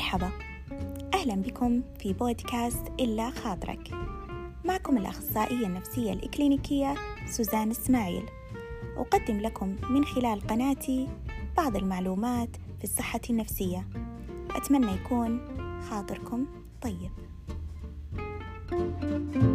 مرحبا. أهلا بكم في بودكاست إلا خاطرك. معكم الأخصائية النفسية الإكلينيكية سوزان إسماعيل. أقدم لكم من خلال قناتي بعض المعلومات في الصحة النفسية. أتمنى يكون خاطركم طيب. thank you